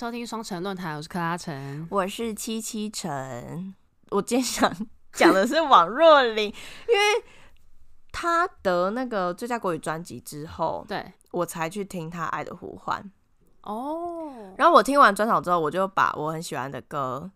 迎收听双城论坛，我是克拉城，我是七七城。我今天想讲的是王若琳，因为她得那个最佳国语专辑之后，对我才去听她《爱的呼唤》哦。然后我听完专场之后，我就把我很喜欢的歌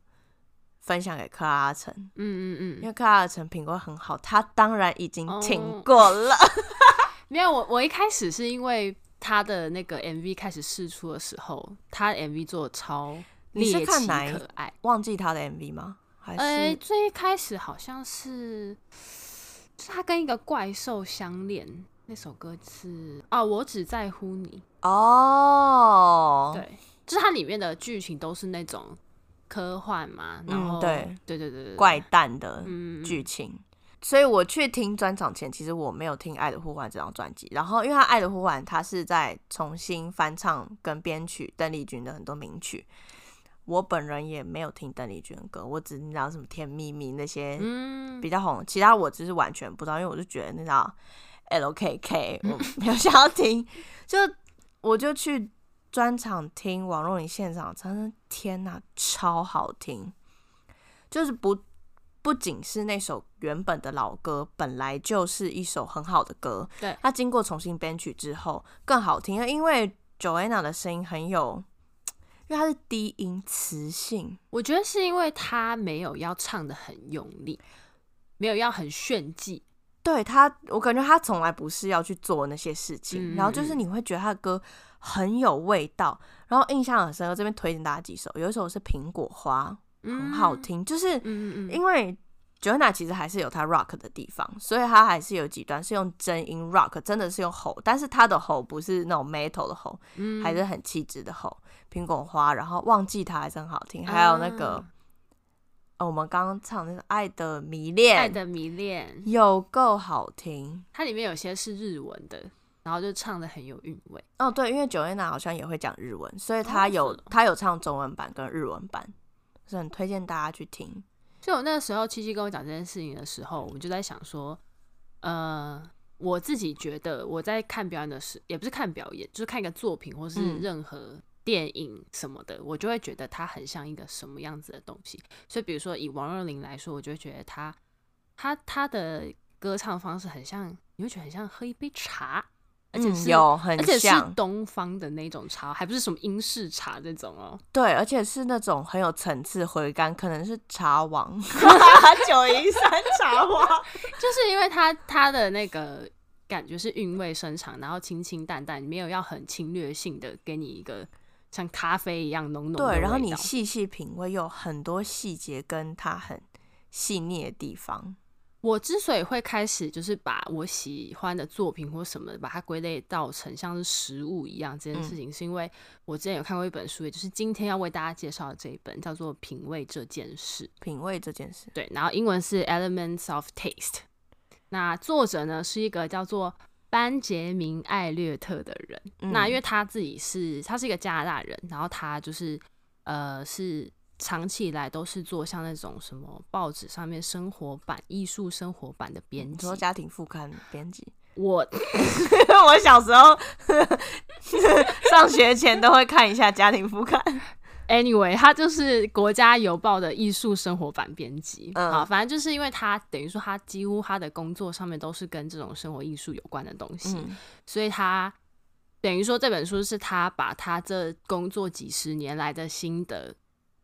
分享给克拉城。嗯嗯嗯，因为克拉城品味很好，他当然已经听过了。哦、没有，我我一开始是因为。他的那个 MV 开始试出的时候，他的 MV 做的超猎奇可爱。忘记他的 MV 吗？还是、欸、最一开始好像是，是他跟一个怪兽相恋那首歌是啊，我只在乎你哦。对，就是它里面的剧情都是那种科幻嘛，然后、嗯、对对对对对怪诞的剧情。嗯所以我去听专场前，其实我没有听《爱的呼唤》这张专辑。然后，因为他《爱的呼唤》，他是在重新翻唱跟编曲邓丽君的很多名曲。我本人也没有听邓丽君的歌，我只知道什么《甜蜜蜜》那些比较红，其他我只是完全不知道。因为我就觉得那张 LKK 我 没有想要听，就我就去专场听王若琳现场，真的天哪，超好听，就是不。不仅是那首原本的老歌，本来就是一首很好的歌。对，它经过重新编曲之后更好听。因为 Joanna 的声音很有，因为它是低音磁性。我觉得是因为他没有要唱的很用力，没有要很炫技。对他，我感觉他从来不是要去做那些事情。嗯、然后就是你会觉得他的歌很有味道，然后印象很深刻。这边推荐大家几首，有一首是苹果花。很好听，就是因为 Joanna 其实还是有她 rock 的地方，所以她还是有几段是用真音 rock，真的是用吼，但是她的吼不是那种 metal 的吼，还是很气质的吼。苹果花，然后忘记它还是很好听，还有那个我们刚刚唱那个爱的迷恋，爱的迷恋有够好听，它里面有些是日文的，然后就唱的很有韵味。哦，对，因为 Joanna 好像也会讲日文，所以她有她有唱中文版跟日文版。是很推荐大家去听。所以我那个时候七七跟我讲这件事情的时候，我就在想说，呃，我自己觉得我在看表演的时，也不是看表演，就是看一个作品或是任何电影什么的，嗯、我就会觉得它很像一个什么样子的东西。所以比如说以王若琳来说，我就会觉得她，她她的歌唱方式很像，你会觉得很像喝一杯茶。而且是、嗯、有很像，而且是东方的那种茶，还不是什么英式茶这种哦。对，而且是那种很有层次回甘，可能是茶王 九一三 茶王，就是因为它它的那个感觉是韵味深长，然后清清淡淡，没有要很侵略性的给你一个像咖啡一样浓浓的。对，然后你细细品味，有很多细节跟它很细腻的地方。我之所以会开始就是把我喜欢的作品或什么把它归类到成像是食物一样这件事情，是因为我之前有看过一本书，也就是今天要为大家介绍的这一本，叫做《品味这件事》。品味这件事，对，然后英文是 Elements of Taste。那作者呢是一个叫做班杰明·艾略特的人。嗯、那因为他自己是他是一个加拿大人，然后他就是呃是。长期以来都是做像那种什么报纸上面生活版、艺术生活版的编辑，说家庭副刊编辑。我 我小时候 上学前都会看一下家庭副刊。Anyway，他就是国家邮报的艺术生活版编辑。嗯、啊，反正就是因为他等于说他几乎他的工作上面都是跟这种生活艺术有关的东西，嗯、所以他等于说这本书是他把他这工作几十年来的心得。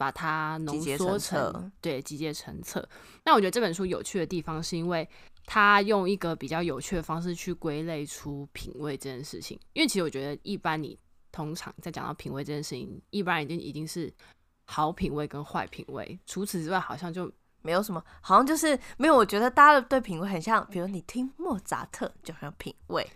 把它浓缩成，成对，集结成册。那我觉得这本书有趣的地方，是因为它用一个比较有趣的方式去归类出品味这件事情。因为其实我觉得，一般你通常在讲到品味这件事情，一般已经已经是好品味跟坏品味。除此之外，好像就没有什么，好像就是没有。我觉得大家的对品味很像，比如你听莫扎特就很有品味，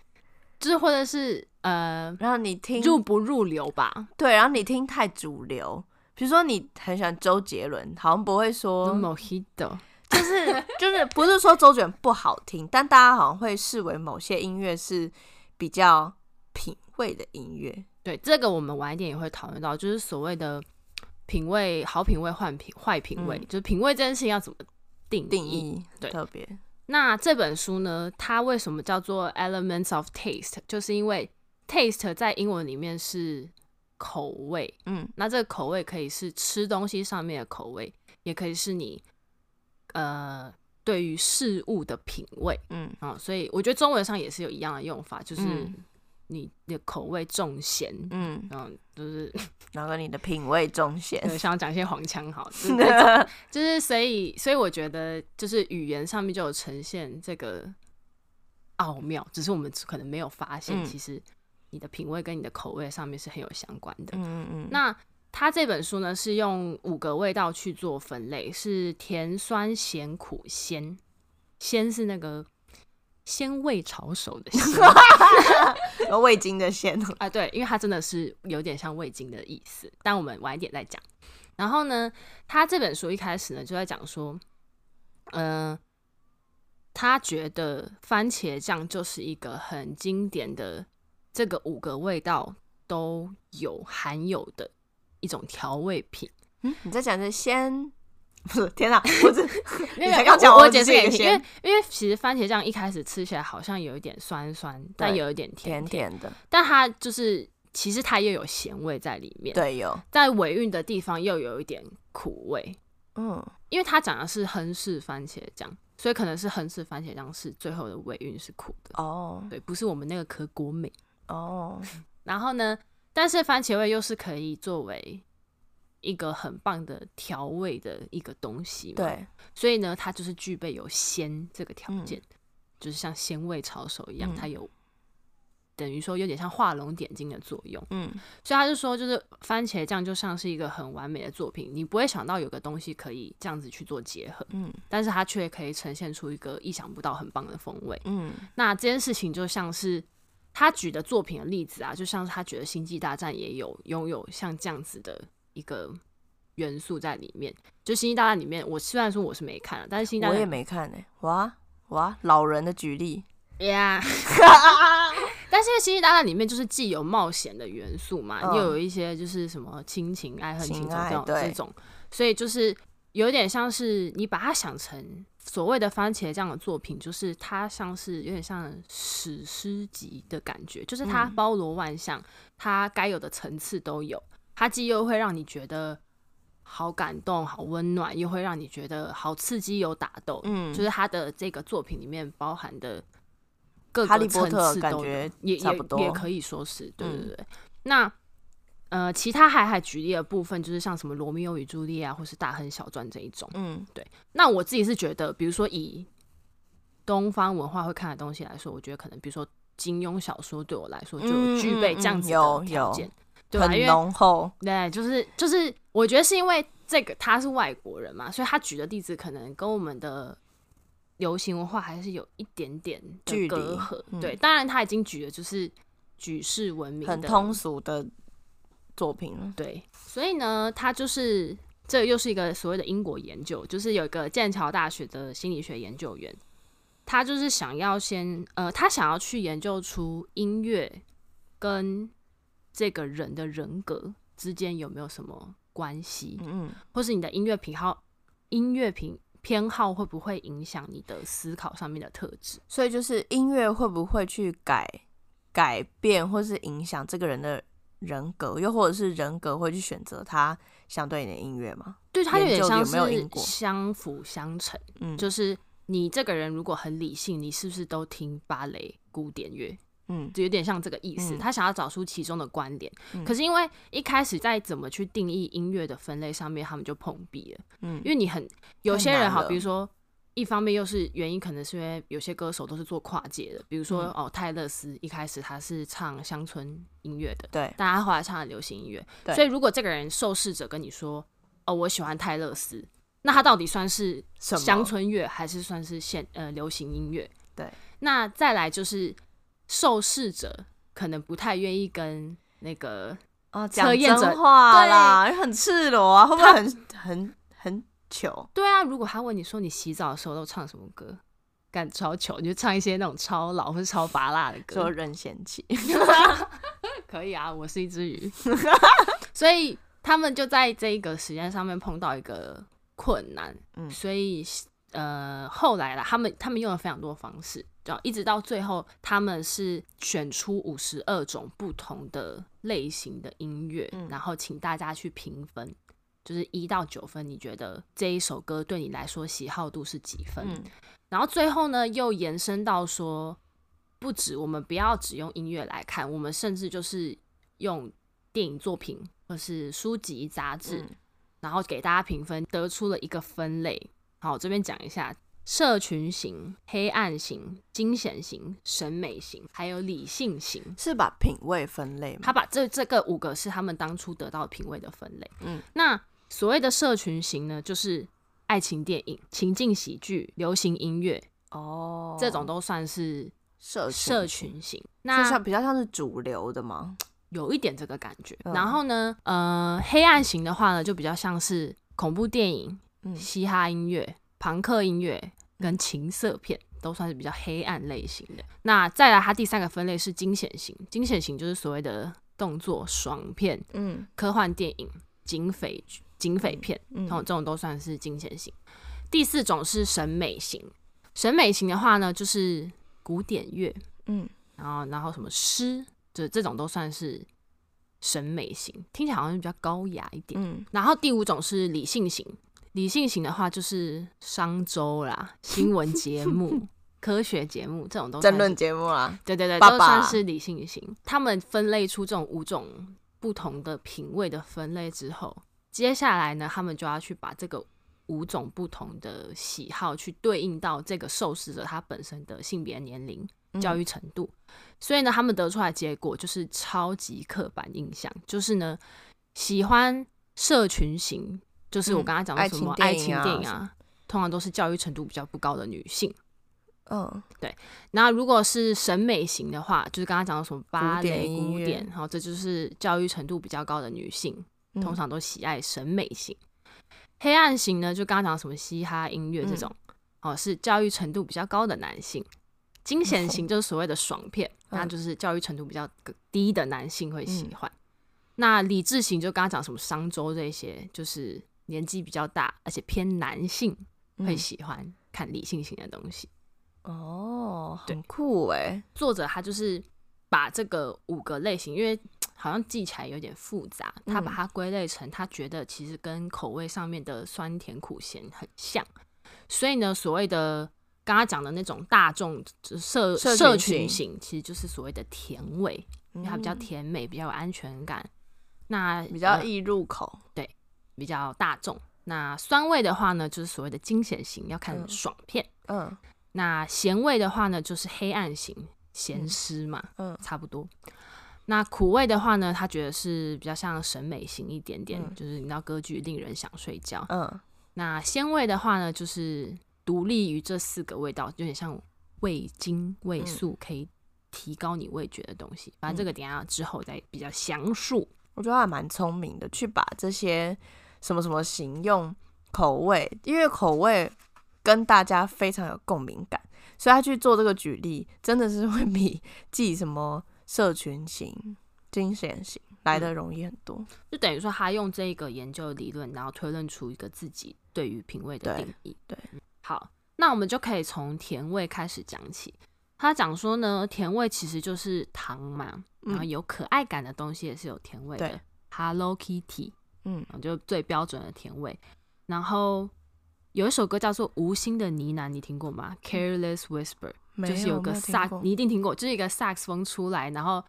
就是或者是呃，然后你听入不入流吧？对，然后你听太主流。比如说你很喜欢周杰伦，好像不会说 Mojito，就是 就是不是说周杰伦不好听，但大家好像会视为某些音乐是比较品味的音乐。对，这个我们晚一点也会讨论到，就是所谓的品味，好品味、坏品、坏品味，嗯、就是品味这件事情要怎么定义定义？对，特别。那这本书呢，它为什么叫做 Elements of Taste？就是因为 taste 在英文里面是。口味，嗯，那这个口味可以是吃东西上面的口味，也可以是你呃对于事物的品味，嗯。啊、哦，所以我觉得中文上也是有一样的用法，就是你的口味重咸，嗯，嗯，就是 然后你的品味重咸，想要讲一些黄腔好，就是就是所以所以我觉得就是语言上面就有呈现这个奥妙，只是我们可能没有发现，嗯、其实。你的品味跟你的口味上面是很有相关的。嗯嗯嗯。那他这本书呢，是用五个味道去做分类，是甜、酸、咸、苦、鲜。鲜是那个鲜味炒手的鲜，味精的鲜啊，对，因为它真的是有点像味精的意思。但我们晚一点再讲。然后呢，他这本书一开始呢就在讲说，嗯、呃，他觉得番茄酱就是一个很经典的。这个五个味道都有含有的一种调味品。嗯，你在讲的鲜？不是，天哪！我这没 有没有，我我解释给你听，因为因为其实番茄酱一开始吃起来好像有一点酸酸，但有一点甜甜甜的。但它就是其实它又有咸味在里面。对，有在尾韵的地方又有一点苦味。嗯，因为它讲的是亨氏番茄酱，所以可能是亨氏番茄酱是最后的尾韵是苦的。哦，对，不是我们那个可果美。哦，然后呢？但是番茄味又是可以作为一个很棒的调味的一个东西嘛。对，所以呢，它就是具备有鲜这个条件，嗯、就是像鲜味炒手一样，嗯、它有等于说有点像画龙点睛的作用。嗯，所以他就说，就是番茄酱就像是一个很完美的作品，你不会想到有个东西可以这样子去做结合。嗯，但是它却可以呈现出一个意想不到很棒的风味。嗯，那这件事情就像是。他举的作品的例子啊，就像是他觉得《星际大战》也有拥有像这样子的一个元素在里面。就《星际大战》里面，我虽然说我是没看，但是《星际大战》我也没看呢、欸。哇哇，老人的举例呀！Yeah. 但是《星际大战》里面就是既有冒险的元素嘛，嗯、又有一些就是什么亲情、爱恨情仇这种这种，所以就是有点像是你把它想成。所谓的番茄酱的作品，就是它像是有点像史诗级的感觉，就是它包罗万象，它该有的层次都有。它既又会让你觉得好感动、好温暖，又会让你觉得好刺激、有打斗。嗯，就是它的这个作品里面包含的各个层次都有，也也也可以说是对对对。那。呃，其他海海举例的部分，就是像什么《罗密欧与朱丽叶》或是《大亨小传》这一种。嗯，对。那我自己是觉得，比如说以东方文化会看的东西来说，我觉得可能，比如说金庸小说，对我来说就具备这样子的条件，对吧？很浓厚。对，就是就是，我觉得是因为这个他是外国人嘛，所以他举的例子可能跟我们的流行文化还是有一点点的隔阂。嗯、对，当然他已经举的就是举世闻名、很通俗的。作品了对，所以呢，他就是这又是一个所谓的因果研究，就是有一个剑桥大学的心理学研究员，他就是想要先呃，他想要去研究出音乐跟这个人的人格之间有没有什么关系，嗯，或是你的音乐偏好、音乐品偏好会不会影响你的思考上面的特质？所以就是音乐会不会去改改变或是影响这个人的。人格，又或者是人格会去选择他相对应的音乐吗？对，他有点像是相辅相成。嗯，就是你这个人如果很理性，你是不是都听芭蕾、古典乐？嗯，就有点像这个意思。嗯、他想要找出其中的观点，嗯、可是因为一开始在怎么去定义音乐的分类上面，他们就碰壁了。嗯，因为你很有些人好，比如说。一方面又是原因，可能是因为有些歌手都是做跨界的，比如说、嗯、哦，泰勒斯一开始他是唱乡村音乐的，对，但他后来唱了流行音乐，对所以如果这个人受试者跟你说，哦，我喜欢泰勒斯，那他到底算是乡村乐还是算是现呃流行音乐？对，那再来就是受试者可能不太愿意跟那个啊讲真话啦，很赤裸啊，会不会很他很很？糗对啊，如果他问你说你洗澡的时候都唱什么歌，干超糗，你就唱一些那种超老或是超拔辣的歌，说任贤齐，可以啊，我是一只鱼，所以他们就在这一个时间上面碰到一个困难，嗯，所以呃后来啦，他们他们用了非常多方式，就一直到最后，他们是选出五十二种不同的类型的音乐，嗯、然后请大家去评分，就是一到九分，你觉得这一首歌对你来说喜好度是几分？嗯、然后最后呢，又延伸到说，不止我们不要只用音乐来看，我们甚至就是用电影作品或是书籍杂志，嗯、然后给大家评分，得出了一个分类。好，我这边讲一下。社群型、黑暗型、惊险型、审美型，还有理性型，是把品味分类吗？他把这这个五个是他们当初得到品味的分类。嗯，那所谓的社群型呢，就是爱情电影、情境喜剧、流行音乐哦，这种都算是社社群型。那像比较像是主流的吗？有一点这个感觉。嗯、然后呢，呃，黑暗型的话呢，就比较像是恐怖电影、嗯、嘻哈音乐。朋克音乐跟情色片都算是比较黑暗类型的。那再来，它第三个分类是惊险型。惊险型就是所谓的动作爽片，嗯，科幻电影、警匪警匪片，嗯，这种都算是惊险型。第四种是审美型。审美型的话呢，就是古典乐，嗯，然后然后什么诗，就这种都算是审美型，听起来好像比较高雅一点。嗯，然后第五种是理性型。理性型的话就是商周啦、新闻节目、科学节目这种都争论节目啦，对对对，爸爸都算是理性型。他们分类出这种五种不同的品味的分类之后，接下来呢，他们就要去把这个五种不同的喜好去对应到这个受试者他本身的性别、年龄、教育程度。嗯、所以呢，他们得出来的结果就是超级刻板印象，就是呢，喜欢社群型。就是我刚刚讲的什么爱情电影啊，通常都是教育程度比较不高的女性。嗯，对。那如果是审美型的话，就是刚刚讲的什么芭蕾、古典，然后这就是教育程度比较高的女性，通常都喜爱审美型。黑暗型呢，就刚刚讲什么嘻哈音乐这种，哦，是教育程度比较高的男性。惊险 型就是所谓的爽片，那就是教育程度比较低的男性会喜欢。那理智型就刚刚讲什么商周这些，就是。年纪比较大，而且偏男性会喜欢看理性型的东西。哦，很酷哎！作者他就是把这个五个类型，因为好像记起来有点复杂，他把它归类成他觉得其实跟口味上面的酸甜苦咸很像，所以呢，所谓的刚刚讲的那种大众社社群型，其实就是所谓的甜味，因为它比较甜美，比较有安全感，那比较易入口，对。比较大众，那酸味的话呢，就是所谓的惊险型，要看爽片。嗯，嗯，那咸味的话呢，就是黑暗型，咸湿嘛，嗯，嗯，差不多。那苦味的话呢，他觉得是比较像审美型一点点，嗯、就是你知道歌剧令人想睡觉。嗯，那鲜味的话呢，就是独立于这四个味道，有点像味精、味素，可以提高你味觉的东西。嗯、反正这个等下之后再比较详述。我觉得他还蛮聪明的，去把这些。什么什么型用口味，因为口味跟大家非常有共鸣感，所以他去做这个举例，真的是会 比记什么社群型、惊险型来的容易很多。嗯，就等于说，他用这个研究理论，然后推论出一个自己对于品味的定义。对，对，好，那我们就可以从甜味开始讲起。他讲说呢，甜味其实就是糖嘛，然后有可爱感的东西也是有甜味的。对，Hello Kitty。嗯，就最标准的甜味。然后有一首歌叫做《无心的呢喃》，你听过吗？Careless Whisper，就是有个萨，你一定听过，就是一个萨克斯风出来，然后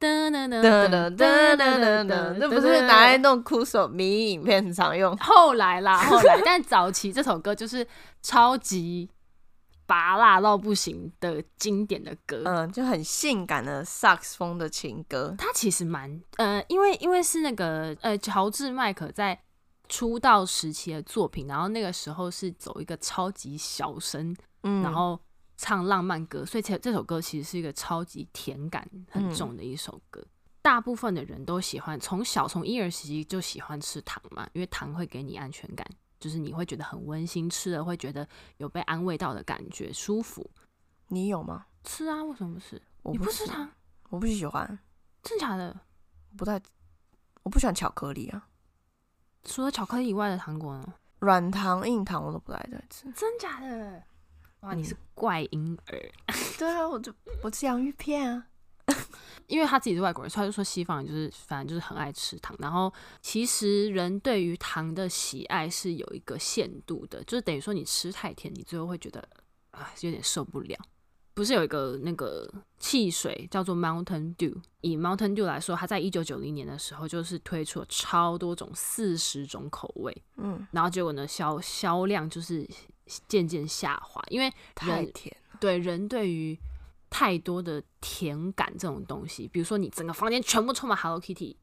噔噔噔噔噔噔噔噔，这不是拿来弄哭手迷影片很常用。后来啦，后来，但早期这首歌就是超级拔辣到不行的经典的歌，嗯，就很性感的萨克斯风的情歌。它其实蛮呃，因为因为是那个呃乔治麦克在。出道时期的作品，然后那个时候是走一个超级小声，嗯，然后唱浪漫歌，所以这这首歌其实是一个超级甜感很重的一首歌。嗯，大部分的人都喜欢，从小从婴儿时期就喜欢吃糖嘛，因为糖会给你安全感。就是你会觉得很温馨，吃了会觉得有被安慰到的感觉，舒服。你有吗？吃啊，为什么不吃？我不吃糖，我不喜欢。真假的？不太，我不喜欢巧克力啊。除了巧克力以外的糖果呢？软糖、硬糖我都不爱再吃。真假的？哇，你是怪婴儿。对啊，我就我吃洋芋片啊。因为他自己是外国人，所以他就说西方人就是反正就是很爱吃糖。然后其实人对于糖的喜爱是有一个限度的，就是等于说你吃太甜，你最后会觉得啊有点受不了。不是有一个那个汽水叫做 Mountain Dew，以 Mountain Dew 来说，它在一九九零年的时候就是推出了超多种四十种口味，嗯，然后结果呢销销量就是渐渐下滑，因为太甜了。对人对于太多的甜感这种东西，比如说你整个房间全部充满 Hello Kitty，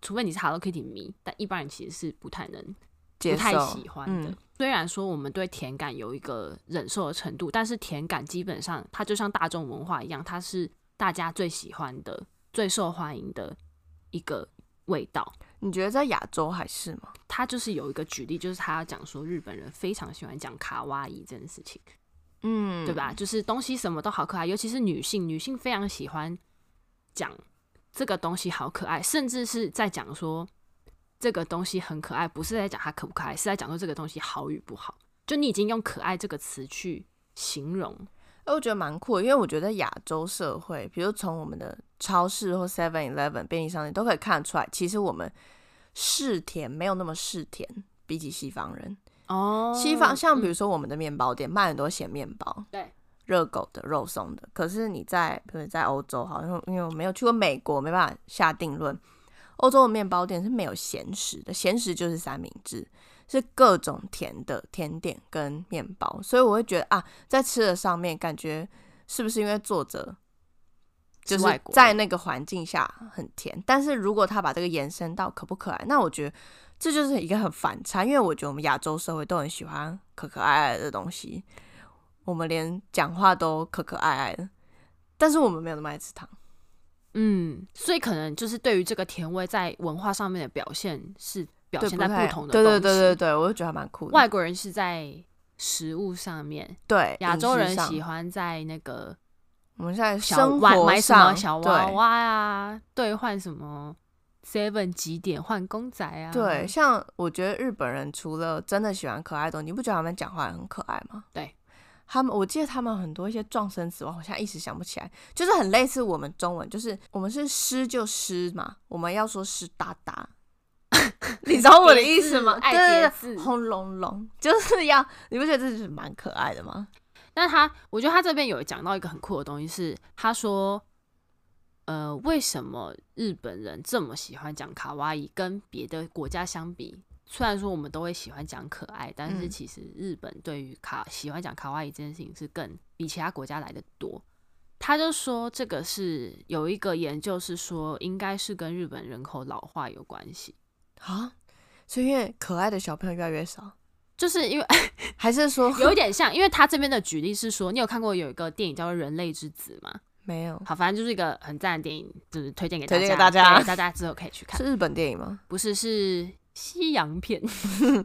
除非你是 Hello Kitty 迷，但一般人其实是不太能、不太喜欢的。嗯、虽然说我们对甜感有一个忍受的程度，但是甜感基本上它就像大众文化一样，它是大家最喜欢的、最受欢迎的一个味道。你觉得在亚洲还是吗？他就是有一个举例，就是他要讲说日本人非常喜欢讲卡哇伊这件事情。嗯，对吧？就是东西什么都好可爱，尤其是女性，女性非常喜欢讲这个东西好可爱，甚至是在讲说这个东西很可爱，不是在讲它可不可爱，是在讲说这个东西好与不好。就你已经用可爱这个词去形容，我觉得蛮酷的，因为我觉得亚洲社会，比如从我们的超市或 Seven Eleven 便利商店都可以看得出来，其实我们嗜甜没有那么嗜甜，比起西方人。哦，西方像比如说我们的面包店、嗯、卖很多咸面包，对，热狗的、肉松的。可是你在，比如在欧洲，好像因为我没有去过美国，没办法下定论。欧洲的面包店是没有咸食的，咸食就是三明治，是各种甜的甜点跟面包。所以我会觉得啊，在吃的上面，感觉是不是因为作者就是在那个环境下很甜？但是如果他把这个延伸到可不可爱，那我觉得。这就是一个很反差，因为我觉得我们亚洲社会都很喜欢可可爱爱的东西，我们连讲话都可可爱爱的，但是我们没有那么爱吃糖。嗯，所以可能就是对于这个甜味在文化上面的表现是表现在不同的东西。对对对对对，我就觉得还蛮酷的。外国人是在食物上面，对，亚洲人喜欢在那个我们现在小玩买什么小娃娃呀，兑换什么。Seven 几点换公仔啊？对，像我觉得日本人除了真的喜欢可爱的东西，你不觉得他们讲话很可爱吗？对，他们我记得他们很多一些撞声词，我好像一时想不起来，就是很类似我们中文，就是我们是湿就湿嘛，我们要说湿哒哒，你知道我的意思吗？爱叠字，轰隆隆，就是要你不觉得这是蛮可爱的吗？那他我觉得他这边有讲到一个很酷的东西是，他说。呃，为什么日本人这么喜欢讲卡哇伊？跟别的国家相比，虽然说我们都会喜欢讲可爱，但是其实日本对于卡喜欢讲卡哇伊这件事情是更比其他国家来的多。他就说，这个是有一个研究是说，应该是跟日本人口老化有关系啊。所以因为可爱的小朋友越来越少，就是因为还是说有一点像，因为他这边的举例是说，你有看过有一个电影叫做《人类之子》吗？没有，好，反正就是一个很赞的电影，就是推荐给大家，推荐给大家，大家之后可以去看。是日本电影吗？不是，是西洋片，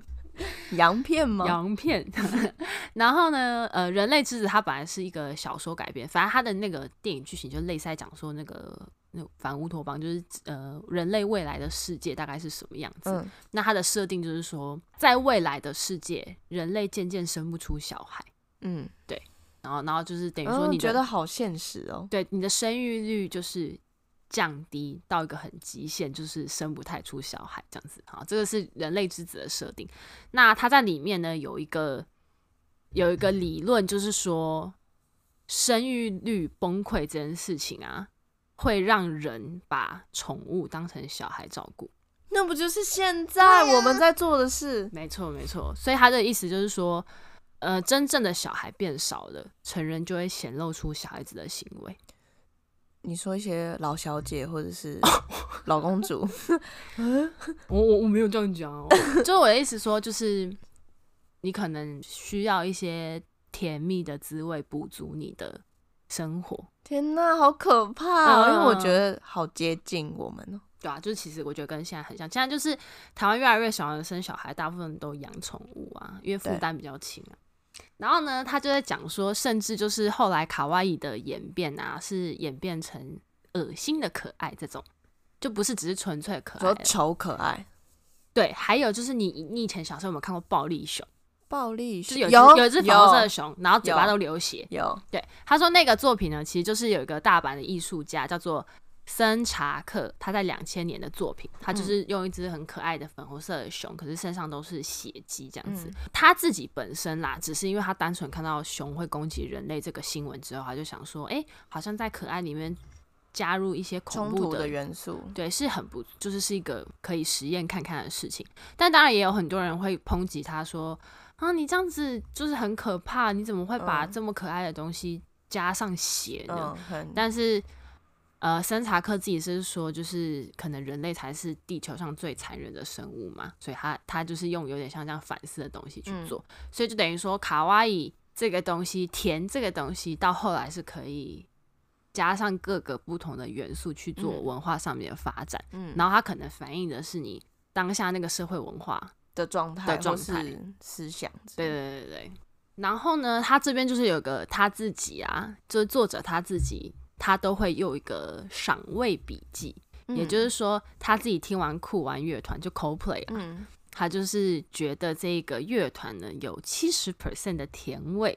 洋片吗？洋片。然后呢，呃，人类之子它本来是一个小说改编，反正它的那个电影剧情就类似在讲说那个那反乌托邦，就是呃人类未来的世界大概是什么样子。嗯、那它的设定就是说，在未来的世界，人类渐渐生不出小孩。嗯，对。然后，然后就是等于说，你觉得好现实哦。对，你的生育率就是降低到一个很极限，就是生不太出小孩这样子。好，这个是人类之子的设定。那它在里面呢，有一个有一个理论，就是说生育率崩溃这件事情啊，会让人把宠物当成小孩照顾。那不就是现在我们在做的事？没错，没错。所以他的意思就是说。呃，真正的小孩变少了，成人就会显露出小孩子的行为。你说一些老小姐或者是 老公主，我我我没有这样讲哦。就是我的意思说，就是你可能需要一些甜蜜的滋味补足你的生活。天哪，好可怕哦！嗯，因为我觉得好接近我们哦。对啊，就是其实我觉得跟现在很像。现在就是台湾越来越少人生小孩，大部分都养宠物啊，因为负担比较轻啊。然后呢，他就在讲说，甚至就是后来卡哇伊的演变啊，是演变成恶心的可爱这种，就不是只是纯粹可爱，丑可爱。对，还有就是你你以前小时候有没有看过暴力熊？暴力就是有有一只粉红色的熊，然后嘴巴都流血。有对他说那个作品呢，其实就是有一个大阪的艺术家叫做森查克，他在两千年的作品，他就是用一只很可爱的粉红色的熊，可是身上都是血迹这样子。他自己本身啦，只是因为他单纯看到熊会攻击人类这个新闻之后，他就想说，哎，好像在可爱里面加入一些恐怖的，的元素，对，是很不，就是是一个可以实验看看的事情。但当然也有很多人会抨击他说。啊，你这样子就是很可怕，你怎么会把这么可爱的东西加上血呢？嗯、但是，呃，森查克自己是说，就是可能人类才是地球上最残忍的生物嘛，所以他他就是用有点像这样反思的东西去做，嗯、所以就等于说卡哇伊这个东西，甜这个东西，到后来是可以加上各个不同的元素去做文化上面的发展，嗯，然后它可能反映的是你当下那个社会文化。的状态的状态思想，对对对对。然后呢，他这边就是有个他自己啊，就是作者他自己，他都会有一个赏味笔记，嗯、也就是说他自己听完酷玩乐团就 Coldplay 啊，嗯、他就是觉得这个乐团呢有七十 percent 的甜味，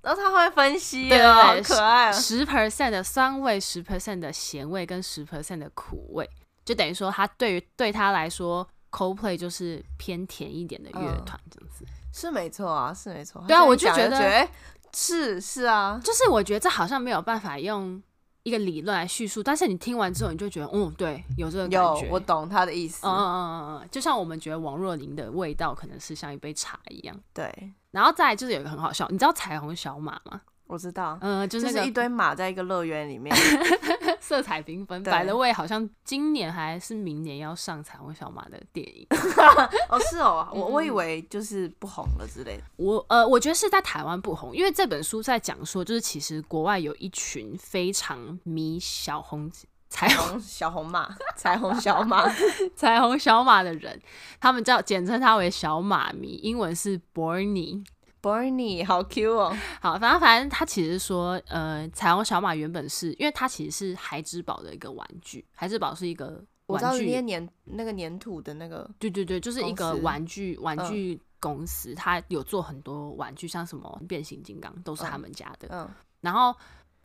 然后他会分析，对，好可爱啊，十 percent 的酸味，十 percent 的咸味跟十 percent 的苦味，就等于说他对于对他来说。Coldplay 就是偏甜一点的乐团，这样子、嗯、是没错啊，是没错。对啊，我就觉得，觉得是是啊，就是我觉得这好像没有办法用一个理论来叙述，但是你听完之后，你就觉得，嗯，对，有这个感觉，我懂他的意思。嗯嗯嗯嗯嗯，就像我们觉得王若琳的味道可能是像一杯茶一样。对，然后再来就是有一个很好笑，你知道彩虹小马吗？我知道，嗯，就是、那个、就是一堆马在一个乐园里面，色彩缤纷。By the way，好像今年还是明年要上彩虹小马的电影。哦，是哦，我我以为就是不红了之类的。我呃，我觉得是在台湾不红，因为这本书在讲说，就是其实国外有一群非常迷小红彩虹小红马、彩虹小马、彩虹小马的人，他们叫简称他为小马迷，英文是 Borny。Borny 好 Q 哦，好，反正反正他其实说，呃，彩虹小马原本是因为它其实是孩之宝的一个玩具，孩之宝是一个玩具，我知道捏黏那个粘土的那个，对对对，就是一个玩具玩具公司，它、嗯、有做很多玩具，像什么变形金刚都是他们家的，嗯，嗯然后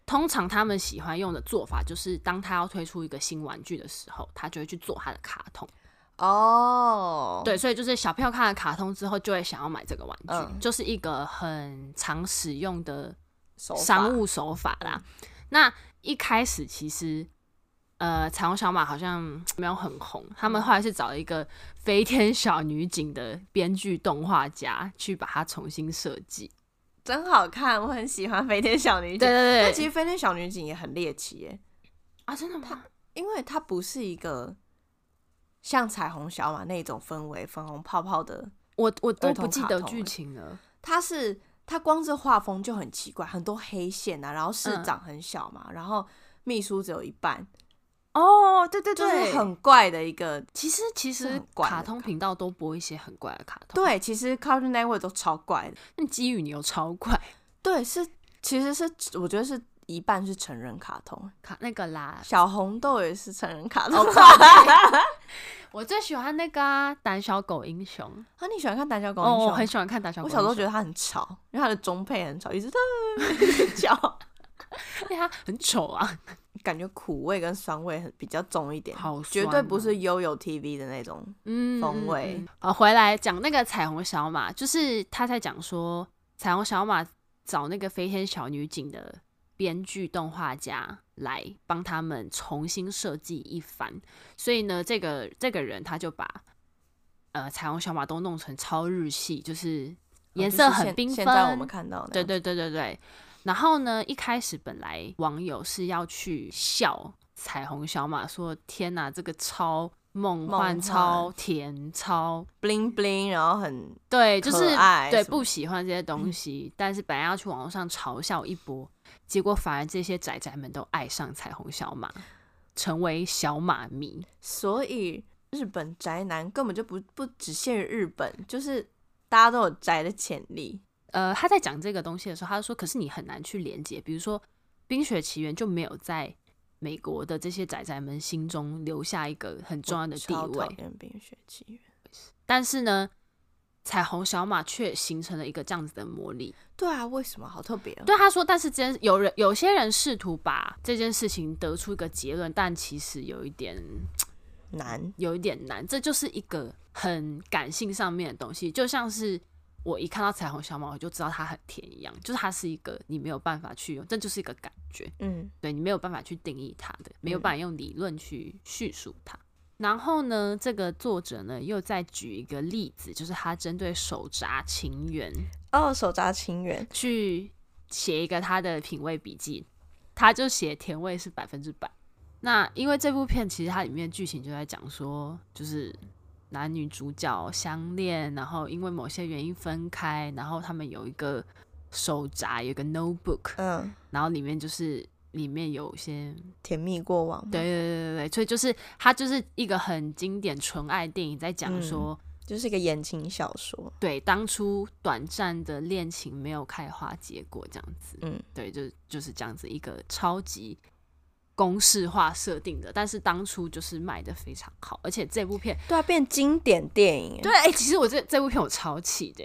通常他们喜欢用的做法就是，当他要推出一个新玩具的时候，他就会去做他的卡通。哦，oh. 对，所以就是小朋友看了卡通之后，就会想要买这个玩具，嗯、就是一个很常使用的商务手法啦。法那一开始其实，呃，彩虹小马好像没有很红，他们后来是找了一个飞天小女警的编剧动画家去把它重新设计，真好看，我很喜欢飞天小女警。对对对，但其实飞天小女警也很猎奇耶，啊，真的吗？因为它不是一个。像彩虹小马那种氛围，粉红泡泡的，我我都不记得剧情了。它是它光是画风就很奇怪，很多黑线啊，然后市长很小嘛，嗯、然后秘书只有一半。哦，对对对，就是很怪的一个。其实其实卡通频道都播一些很怪的卡通。对，其实 Cartoon Network 都超怪的。那基宇你又超怪。对，是其实是我觉得是。一半是成人卡通，卡那个啦，小红豆也是成人卡通。我最喜欢那个啊，胆小狗英雄。啊，你喜欢看胆小狗英雄？我很喜欢看胆小狗。我小时候觉得它很吵，因为它的中配很吵，一直在 叫，因为它很丑啊，感觉苦味跟酸味很比较重一点，好，绝对不是悠悠 TV 的那种风味。好，回来讲那个彩虹小马，就是他在讲说彩虹小马找那个飞天小女警的。编剧动画家来帮他们重新设计一番，所以呢，这个这个人他就把呃彩虹小马都弄成超日系，就是颜色很缤纷。现在我们看到的，对对对对对。然后呢，一开始本来网友是要去笑彩虹小马，说天哪，这个超梦幻、幻超甜、超 bling bling，然后很对，就是对不喜欢这些东西，嗯、但是本来要去网络上嘲笑一波。结果反而这些宅宅们都爱上彩虹小马，成为小马迷。所以日本宅男根本就不不只限于日本，就是大家都有宅的潜力。呃，他在讲这个东西的时候，他就说：“可是你很难去连接，比如说《冰雪奇缘》就没有在美国的这些宅宅们心中留下一个很重要的地位。”《冰雪奇缘》，但是呢。彩虹小马却形成了一个这样子的魔力。对啊，为什么？好特别哦。对他说，但是真有人有些人试图把这件事情得出一个结论，但其实有一点 难，有一点难。这就是一个很感性上面的东西，就像是我一看到彩虹小马，我就知道它很甜一样，就是它是一个你没有办法去用，这就是一个感觉。嗯，对你没有办法去定义它的，没有办法用理论去叙述它。嗯。然后呢，这个作者呢又再举一个例子，就是他针对手札情缘。哦，手札情缘去写一个他的品味笔记，他就写甜味是百分之百。那因为这部片其实它里面剧情就在讲说，就是男女主角相恋，然后因为某些原因分开，然后他们有一个手札，有一个 notebook，嗯，然后里面就是里面有些甜蜜过往。对对对对对，所以就是它就是一个很经典纯爱电影，在讲说。嗯就是一个言情小说，对，当初短暂的恋情没有开花结果，这样子，嗯，对，就就是这样子一个超级公式化设定的，但是当初就是卖的非常好，而且这部片对啊，变经典电影，对，哎、欸，其实我这这部片我超气的，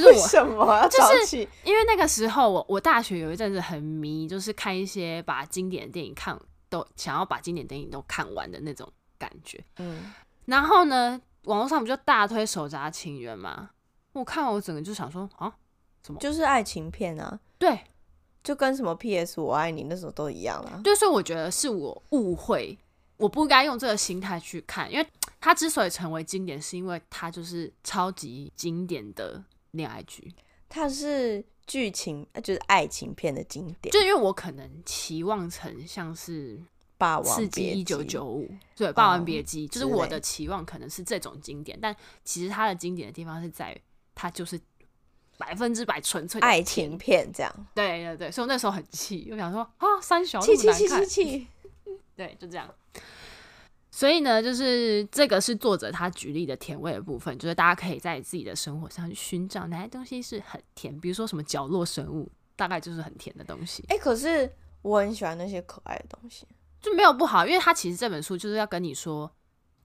就是我为什么？就是因为那个时候我我大学有一阵子很迷，就是看一些把经典电影看都想要把经典电影都看完的那种感觉，嗯，然后呢？网络上不就大推手札情缘吗？我看完我整个就想说啊，什么？就是爱情片啊？对，就跟什么 P.S. 我爱你那时候都一样啊。对，所以我觉得是我误会，我不该用这个心态去看，因为它之所以成为经典，是因为它就是超级经典的恋爱剧，它是剧情就是爱情片的经典。就因为我可能期望成像是。霸王刺激一九九五，对，霸王别姬，就是我的期望可能是这种经典，但其实它的经典的地方是在于它就是百分之百纯粹的爱情片，这样。对对对，所以我那时候很气，我想说啊，三小气气气气气，对，就这样。所以呢，就是这个是作者他举例的甜味的部分，就是大家可以在自己的生活上去寻找哪些东西是很甜，比如说什么角落生物，大概就是很甜的东西。哎、欸，可是我很喜欢那些可爱的东西。就没有不好，因为他其实这本书就是要跟你说，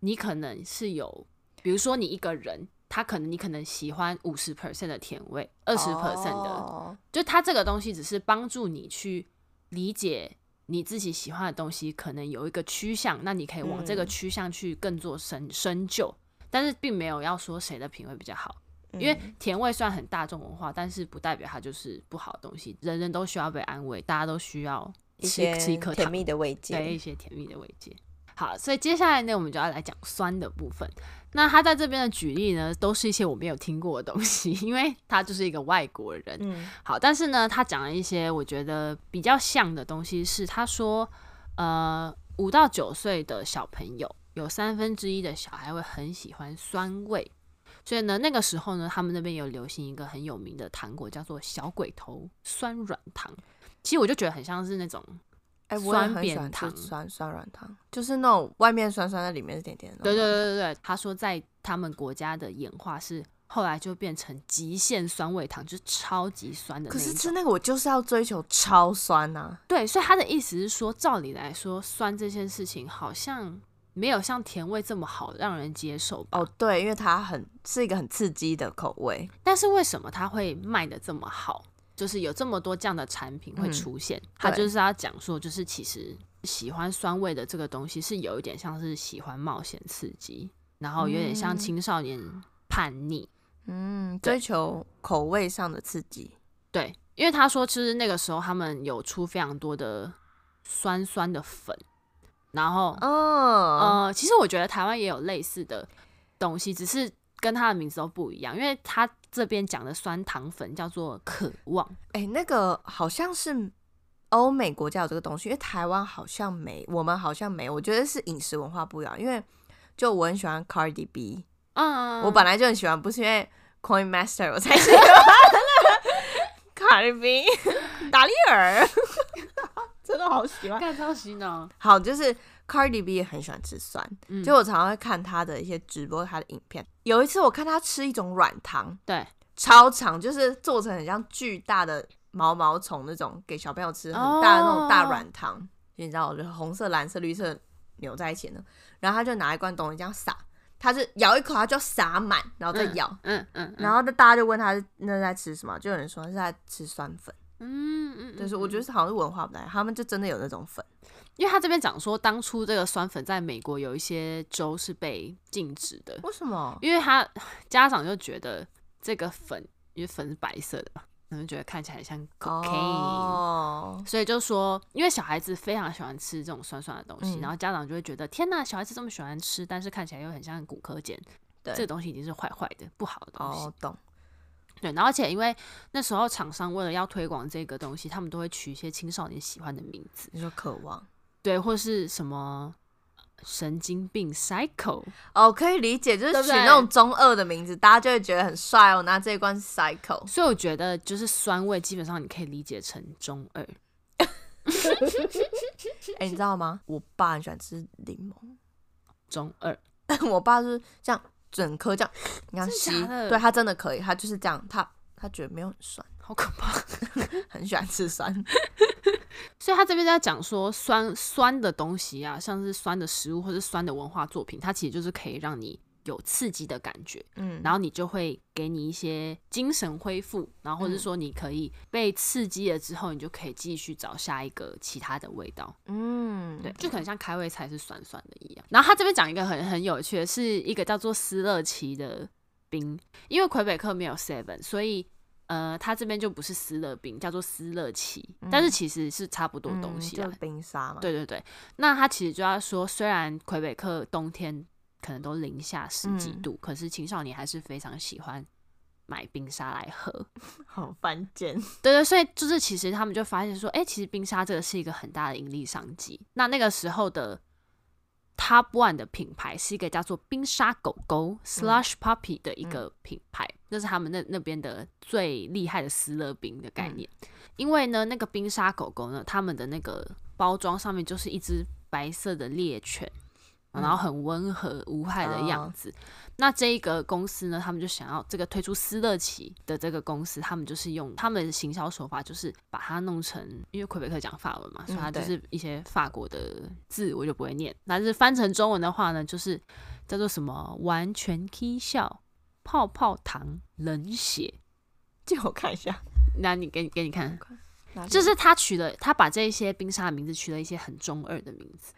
你可能是有，比如说你一个人，他可能你可能喜欢五十 percent 的甜味，二十 percent 的，oh. 就他这个东西只是帮助你去理解你自己喜欢的东西，可能有一个趋向，那你可以往这个趋向去更做深深究，但是并没有要说谁的品味比较好，因为甜味虽然很大众文化，但是不代表它就是不好的东西，人人都需要被安慰，大家都需要。一些甜蜜的慰藉，对，一些甜蜜的慰藉。好，所以接下来呢，我们就要来讲酸的部分。那他在这边的举例呢，都是一些我没有听过的东西，因为他就是一个外国人。嗯，好，但是呢，他讲了一些我觉得比较像的东西，是他说，呃，五到九岁的小朋友有三分之一的小孩会很喜欢酸味，所以呢，那个时候呢，他们那边有流行一个很有名的糖果，叫做小鬼头酸软糖。其实我就觉得很像是那种，哎，酸扁糖，酸酸软糖，就是那种外面酸酸的，里面是甜甜的。对对对对对，他说在他们国家的演化是后来就变成极限酸味糖，就是超级酸的。可是吃那个我就是要追求超酸啊。对，所以他的意思是说，照理来说，酸这件事情好像没有像甜味这么好让人接受吧？哦，对，因为它很是一个很刺激的口味。但是为什么它会卖的这么好？就是有这么多这样的产品会出现，嗯、他就是要讲说，就是其实喜欢酸味的这个东西是有一点像是喜欢冒险刺激，然后有点像青少年叛逆，嗯，追求口味上的刺激。对，因为他说，其实那个时候他们有出非常多的酸酸的粉，然后，哦，呃，其实我觉得台湾也有类似的东西，只是跟它的名字都不一样，因为它。这边讲的酸糖粉叫做渴望，哎、欸，那个好像是欧美国家有这个东西，因为台湾好像没，我们好像没。我觉得是饮食文化不一样，因为就我很喜欢 Cardi B，嗯，我本来就很喜欢，不是因为 Coin Master 我才喜欢 Cardi B，达利尔，真的好喜欢，干超洗脑。好，就是 Cardi B 也很喜欢吃酸，嗯、就我常常会看他的一些直播，他的影片。有一次我看他吃一种软糖，对，超长，就是做成很像巨大的毛毛虫那种，给小朋友吃很大的那种大软糖，oh. 你知道，就是红色、蓝色、绿色扭在一起的。然后他就拿一罐东西这样撒，他是咬一口，他就撒满，然后再咬，嗯嗯，嗯，然后大家就问他是那在吃什么，就有人说是在吃酸粉，嗯嗯，就是我觉得。是好像是文化不太，他们就真的有那种粉，因为他这边讲说，当初这个酸粉在美国有一些州是被禁止的，为什么？因为他家长就觉得这个粉，因为粉是白色的。可能觉得看起来像 cocaine，、oh. 所以就说，因为小孩子非常喜欢吃这种酸酸的东西，嗯、然后家长就会觉得，天哪，小孩子这么喜欢吃，但是看起来又很像骨科碱，对，这个东西已经是坏坏的、不好的东西。哦，懂。对，然后而且因为那时候厂商为了要推广这个东西，他们都会取一些青少年喜欢的名字，你说渴望，对，或是什么。神经病 psycho 哦，可以理解，就是取那种中二的名字，大家就会觉得很帅哦。那这一罐是 psycho，所以我觉得就是酸味，基本上你可以理解成中二。哎、欸，你知道吗？我爸很喜欢吃柠檬，中二。我爸是这样整颗这样，你看吸，对他真的可以，他就是这样，他他觉得没有很酸，好可怕，很喜欢吃酸。所以他这边在讲说酸酸的东西啊，像是酸的食物或者酸的文化作品，它其实就是可以让你有刺激的感觉，嗯，然后你就会给你一些精神恢复，然后或者说你可以被刺激了之后，你就可以继续找下一个其他的味道，嗯，对，就可能像开胃菜是酸酸的一样。然后他这边讲一个很很有趣的，是一个叫做斯乐奇的冰，因为魁北克没有 seven，所以。呃，它这边就不是斯乐冰，叫做斯乐奇，嗯、但是其实是差不多东西的、嗯、就冰沙嘛。对对对，那它其实就要说，虽然魁北克冬天可能都零下十几度，嗯、可是青少年还是非常喜欢买冰沙来喝。好犯贱。对对，所以就是其实他们就发现说，哎、欸，其实冰沙这个是一个很大的盈利商机。那那个时候的。Top One 的品牌是一个叫做冰沙狗狗 Slush Puppy 的一个品牌，那、嗯、是他们那那边的最厉害的斯乐冰的概念。嗯、因为呢，那个冰沙狗狗呢，他们的那个包装上面就是一只白色的猎犬。然后很温和无害的样子。嗯、那这一个公司呢，他们就想要这个推出斯乐奇的这个公司，他们就是用他们的行销手法，就是把它弄成，因为魁北克讲法文嘛，所以它就是一些法国的字，我就不会念。但是翻成中文的话呢，就是叫做什么“完全 k 笑泡泡糖冷血”。借我看一下，那你给你给你看，就是他取了，他把这一些冰沙的名字取了一些很中二的名字。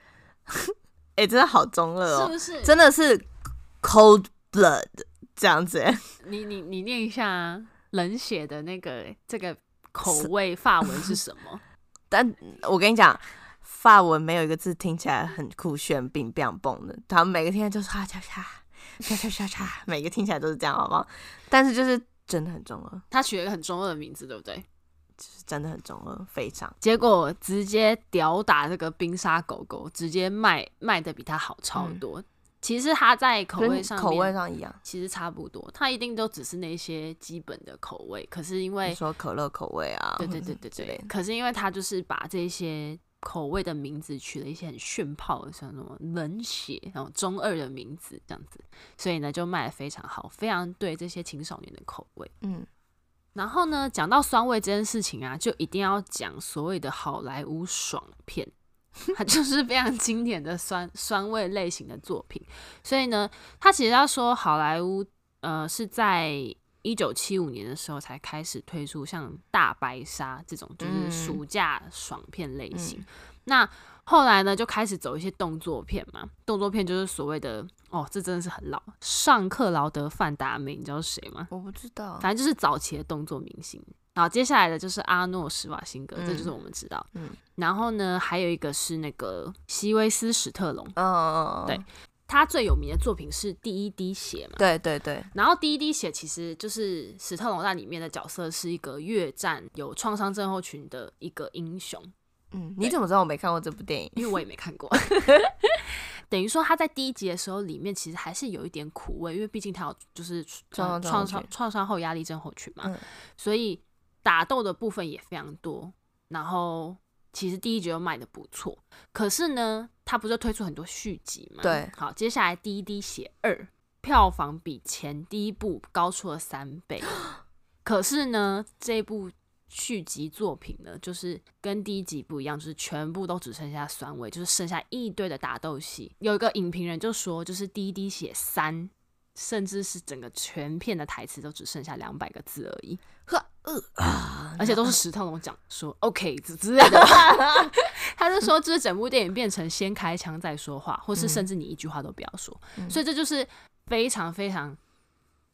哎、欸，真的好中二哦，是不是？真的是 cold blood 这样子。你你你念一下啊，冷血的那个这个口味发文是什么？但我跟你讲，发文没有一个字听起来很酷炫、冰冰蹦的。他们每个听起来就是哈嚓嚓，嚓嚓嚓嚓，每个听起来都是这样，好不好？但是就是真的很中二。他取了一个很中二的名字，对不对？是真的很中二，非常。结果直接吊打这个冰沙狗狗，直接卖卖的比它好超多。嗯、其实它在口味上，口味上一样，其实差不多。它一定都只是那些基本的口味。可是因为说可乐口味啊，对对对对对。可是因为它就是把这些口味的名字取了一些很炫炮的，像什么冷血然后中二的名字这样子，所以呢就卖的非常好，非常对这些青少年的口味。嗯。然后呢，讲到酸味这件事情啊，就一定要讲所谓的好莱坞爽片，它就 是非常经典的酸酸味类型的作品。所以呢，他其实要说好莱坞，呃，是在一九七五年的时候才开始推出像大白鲨这种就是暑假爽片类型。嗯、那后来呢，就开始走一些动作片嘛，动作片就是所谓的哦，这真的是很老，尚克劳德范达美，你知道是谁吗？我不知道，反正就是早期的动作明星。然后接下来的就是阿诺施瓦辛格，嗯、这就是我们知道。嗯，然后呢，还有一个是那个西威斯史特龙，嗯嗯嗯，对，他最有名的作品是《第一滴血》嘛，对对对。然后《第一滴血》其实就是史特龙在里面的角色是一个越战有创伤症候群的一个英雄。嗯，你怎么知道我没看过这部电影？因为我也没看过。等于说他在第一集的时候，里面其实还是有一点苦味，因为毕竟他有就是创创伤创伤后压力症候群嘛，嗯、所以打斗的部分也非常多。然后其实第一集又卖得不错，可是呢，他不是推出很多续集嘛？对。好，接下来第一滴血二票房比前第一部高出了三倍，可是呢，这部。续集作品呢，就是跟第一集不一样，就是全部都只剩下酸味，就是剩下一堆的打斗戏。有一个影评人就说，就是第一滴血三，甚至是整个全片的台词都只剩下两百个字而已。呵，呃啊，而且都是石头龙讲说 OK 之之类的。他就说，就是整部电影变成先开枪再说话，或是甚至你一句话都不要说。嗯、所以这就是非常非常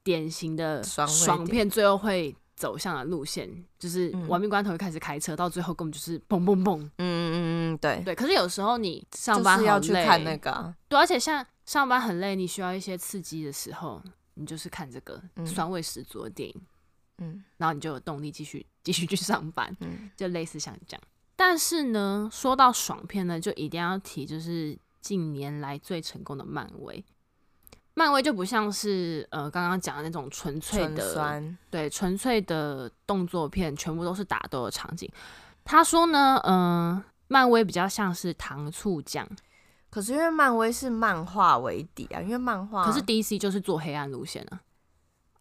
典型的爽片，最后会。走向的路线就是玩命关头一开始开车，嗯、到最后根本就是嘣嘣嘣。嗯嗯嗯嗯，对对。可是有时候你上班很累，要去看那个，对，而且像上班很累，你需要一些刺激的时候，你就是看这个酸味十足的电影，嗯，然后你就有动力继续继续去上班，嗯，就类似像这样。但是呢，说到爽片呢，就一定要提就是近年来最成功的漫威。漫威就不像是呃刚刚讲的那种纯粹的，酸对纯粹的动作片，全部都是打斗的场景。他说呢，嗯、呃，漫威比较像是糖醋酱，可是因为漫威是漫画为底啊，因为漫画，可是 DC 就是做黑暗路线啊。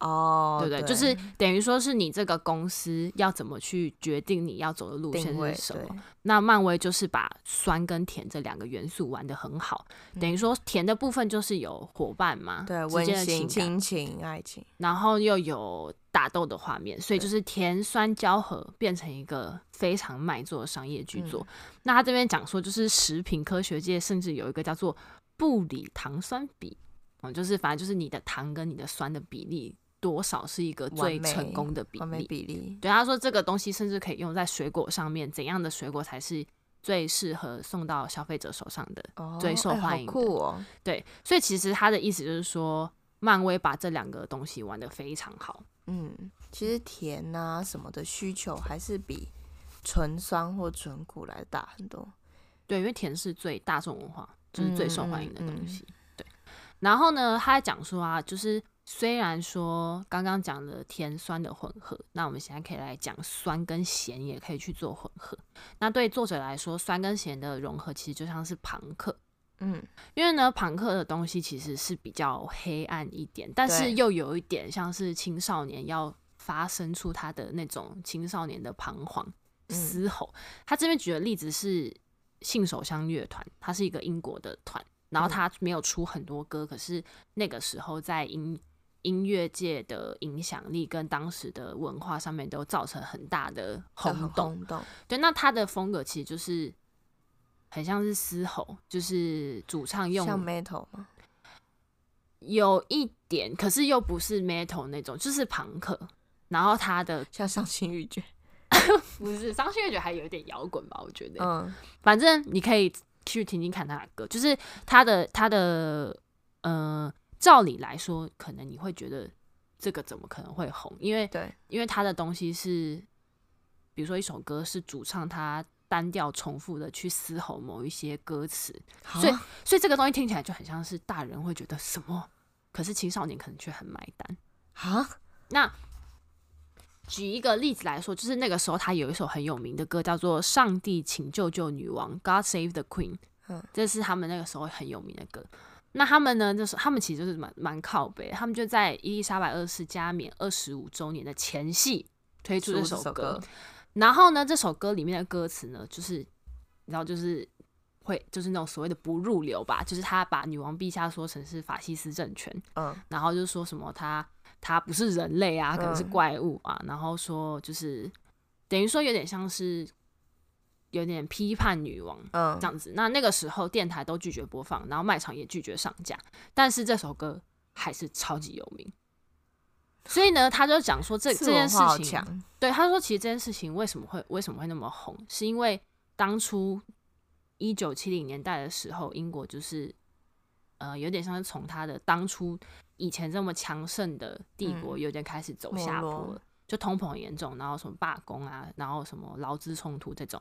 哦，对不对？对，就是等于说是你这个公司要怎么去决定你要走的路线是什么？那漫威就是把酸跟甜这两个元素玩得很好，嗯、等于说甜的部分就是有伙伴嘛，对，温馨、亲情、爱情，然后又有打斗的画面，所以就是甜酸交合变成一个非常卖座的商业巨作。嗯、那他这边讲说，就是食品科学界甚至有一个叫做布里糖酸比，嗯，就是反正就是你的糖跟你的酸的比例。多少是一个最成功的比例？比例对他说，这个东西甚至可以用在水果上面。怎样的水果才是最适合送到消费者手上的？哦、最受欢迎的？欸酷哦、对，所以其实他的意思就是说，漫威把这两个东西玩得非常好。嗯，其实甜啊什么的需求还是比纯酸或纯苦来大很多。对，因为甜是最大众文化，就是最受欢迎的东西。嗯嗯、对。然后呢，他还讲说啊，就是。虽然说刚刚讲的甜酸的混合，那我们现在可以来讲酸跟咸也可以去做混合。那对作者来说，酸跟咸的融合其实就像是朋克，嗯，因为呢，朋克的东西其实是比较黑暗一点，但是又有一点像是青少年要发生出他的那种青少年的彷徨、嘶吼。他这边举的例子是性手相乐团，它是一个英国的团，然后他没有出很多歌，可是那个时候在音音乐界的影响力跟当时的文化上面都造成很大的轰动。对，那他的风格其实就是很像是嘶吼，就是主唱用像 metal 吗？有一点，可是又不是 metal 那种，就是朋克。然后他的像伤心欲绝，不是伤心欲绝，还有一点摇滚吧？我觉得，嗯，反正你可以去听听看他的歌，就是他的他的呃。照理来说，可能你会觉得这个怎么可能会红？因为对，因为他的东西是，比如说一首歌是主唱他单调重复的去嘶吼某一些歌词，所以所以这个东西听起来就很像是大人会觉得什么，可是青少年可能却很买单啊。那举一个例子来说，就是那个时候他有一首很有名的歌叫做《上帝请救救女王》（God Save the Queen），嗯，这是他们那个时候很有名的歌。那他们呢？就是他们其实就是蛮蛮靠北，他们就在伊丽莎白二世加冕二十五周年的前夕推出这首歌。首歌然后呢，这首歌里面的歌词呢，就是你知道，就是会就是那种所谓的不入流吧，就是他把女王陛下说成是法西斯政权，嗯，然后就是说什么他他不是人类啊，可能是怪物啊，嗯、然后说就是等于说有点像是。有点批判女王，嗯，这样子。那那个时候电台都拒绝播放，然后卖场也拒绝上架，但是这首歌还是超级有名。所以呢，他就讲说这这件事情，对，他说其实这件事情为什么会为什么会那么红，是因为当初一九七零年代的时候，英国就是呃有点像是从他的当初以前这么强盛的帝国，有点开始走下坡了。嗯就通膨很严重，然后什么罢工啊，然后什么劳资冲突这种，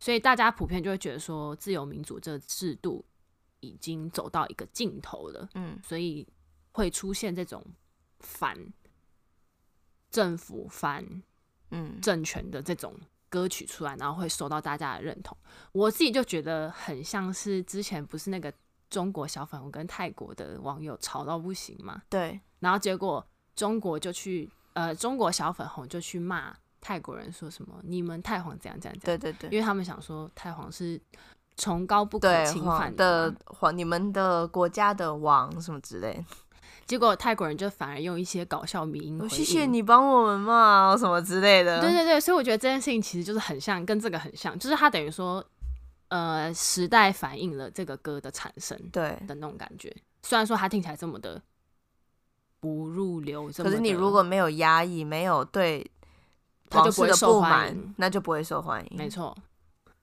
所以大家普遍就会觉得说，自由民主这个制度已经走到一个尽头了，嗯，所以会出现这种反政府、反嗯政权的这种歌曲出来，然后会受到大家的认同。我自己就觉得很像是之前不是那个中国小粉红跟泰国的网友吵到不行嘛，对，然后结果中国就去。呃，中国小粉红就去骂泰国人说什么，你们太皇这样这样这样，对对对，因为他们想说太皇是崇高不可侵犯的皇，你们的国家的王什么之类。结果泰国人就反而用一些搞笑迷音，谢谢你帮我们嘛，什么之类的。对对对，所以我觉得这件事情其实就是很像，跟这个很像，就是它等于说，呃，时代反映了这个歌的产生，对的那种感觉。虽然说它听起来这么的不入流，可是你如果没有压抑，没有对，他就不会受欢迎，那就不会受欢迎。没错。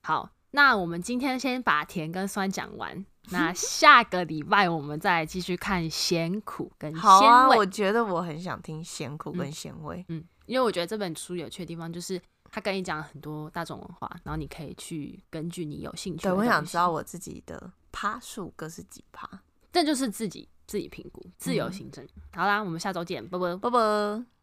好，那我们今天先把甜跟酸讲完。那下个礼拜我们再继续看咸苦跟鲜味。好啊，我觉得我很想听咸苦跟咸味嗯，嗯，因为我觉得这本书有趣的地方就是他跟你讲很多大众文化，然后你可以去根据你有兴趣。对，我想知道我自己的趴数各是几趴，这就是自己自己评估，自由行政。嗯、好啦，我们下周见，拜拜，拜拜。